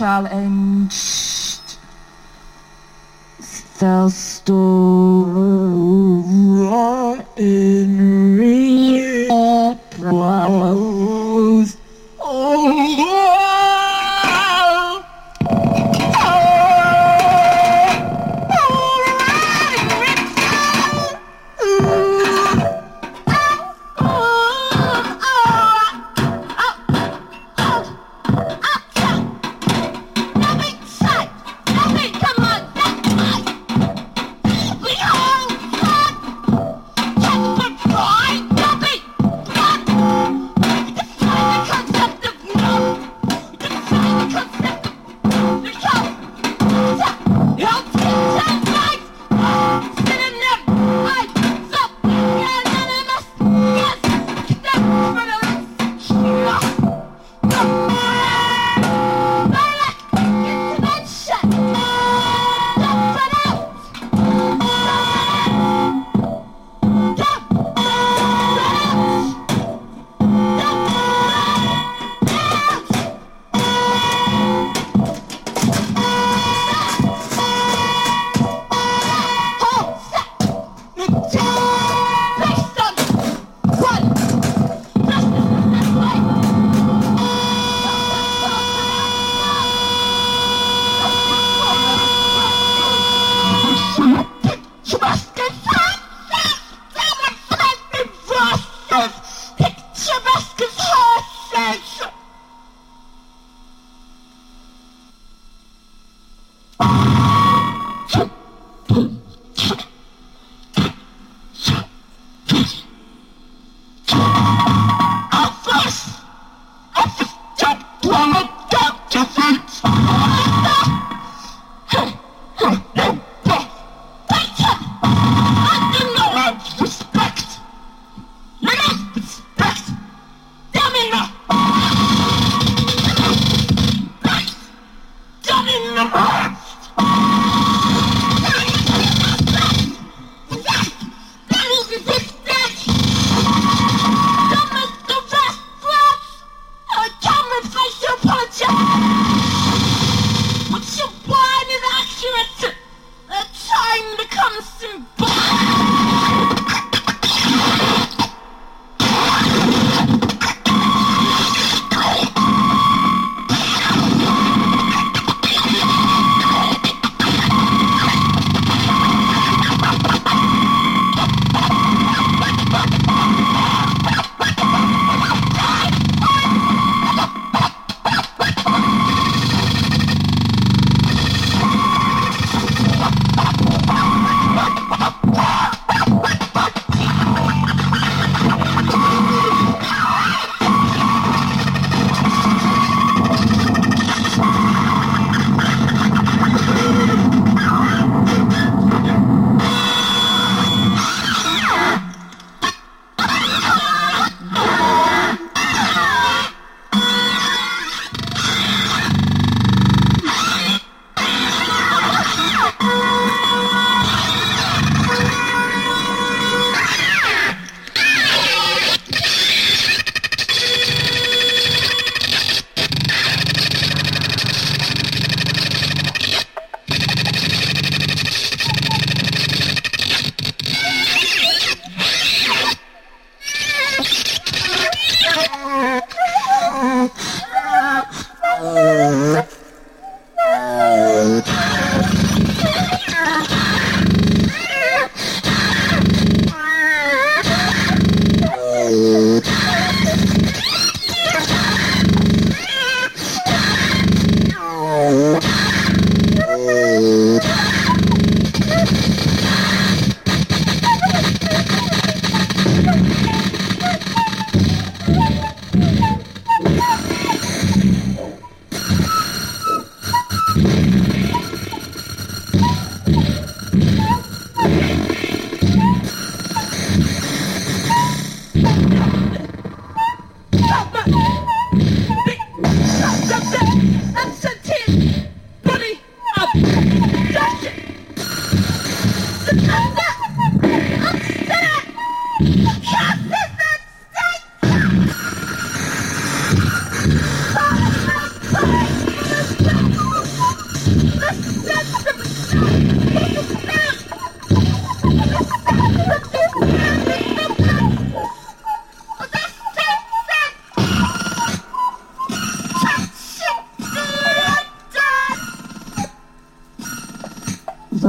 unchallenged. The story Come on.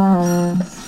Oh.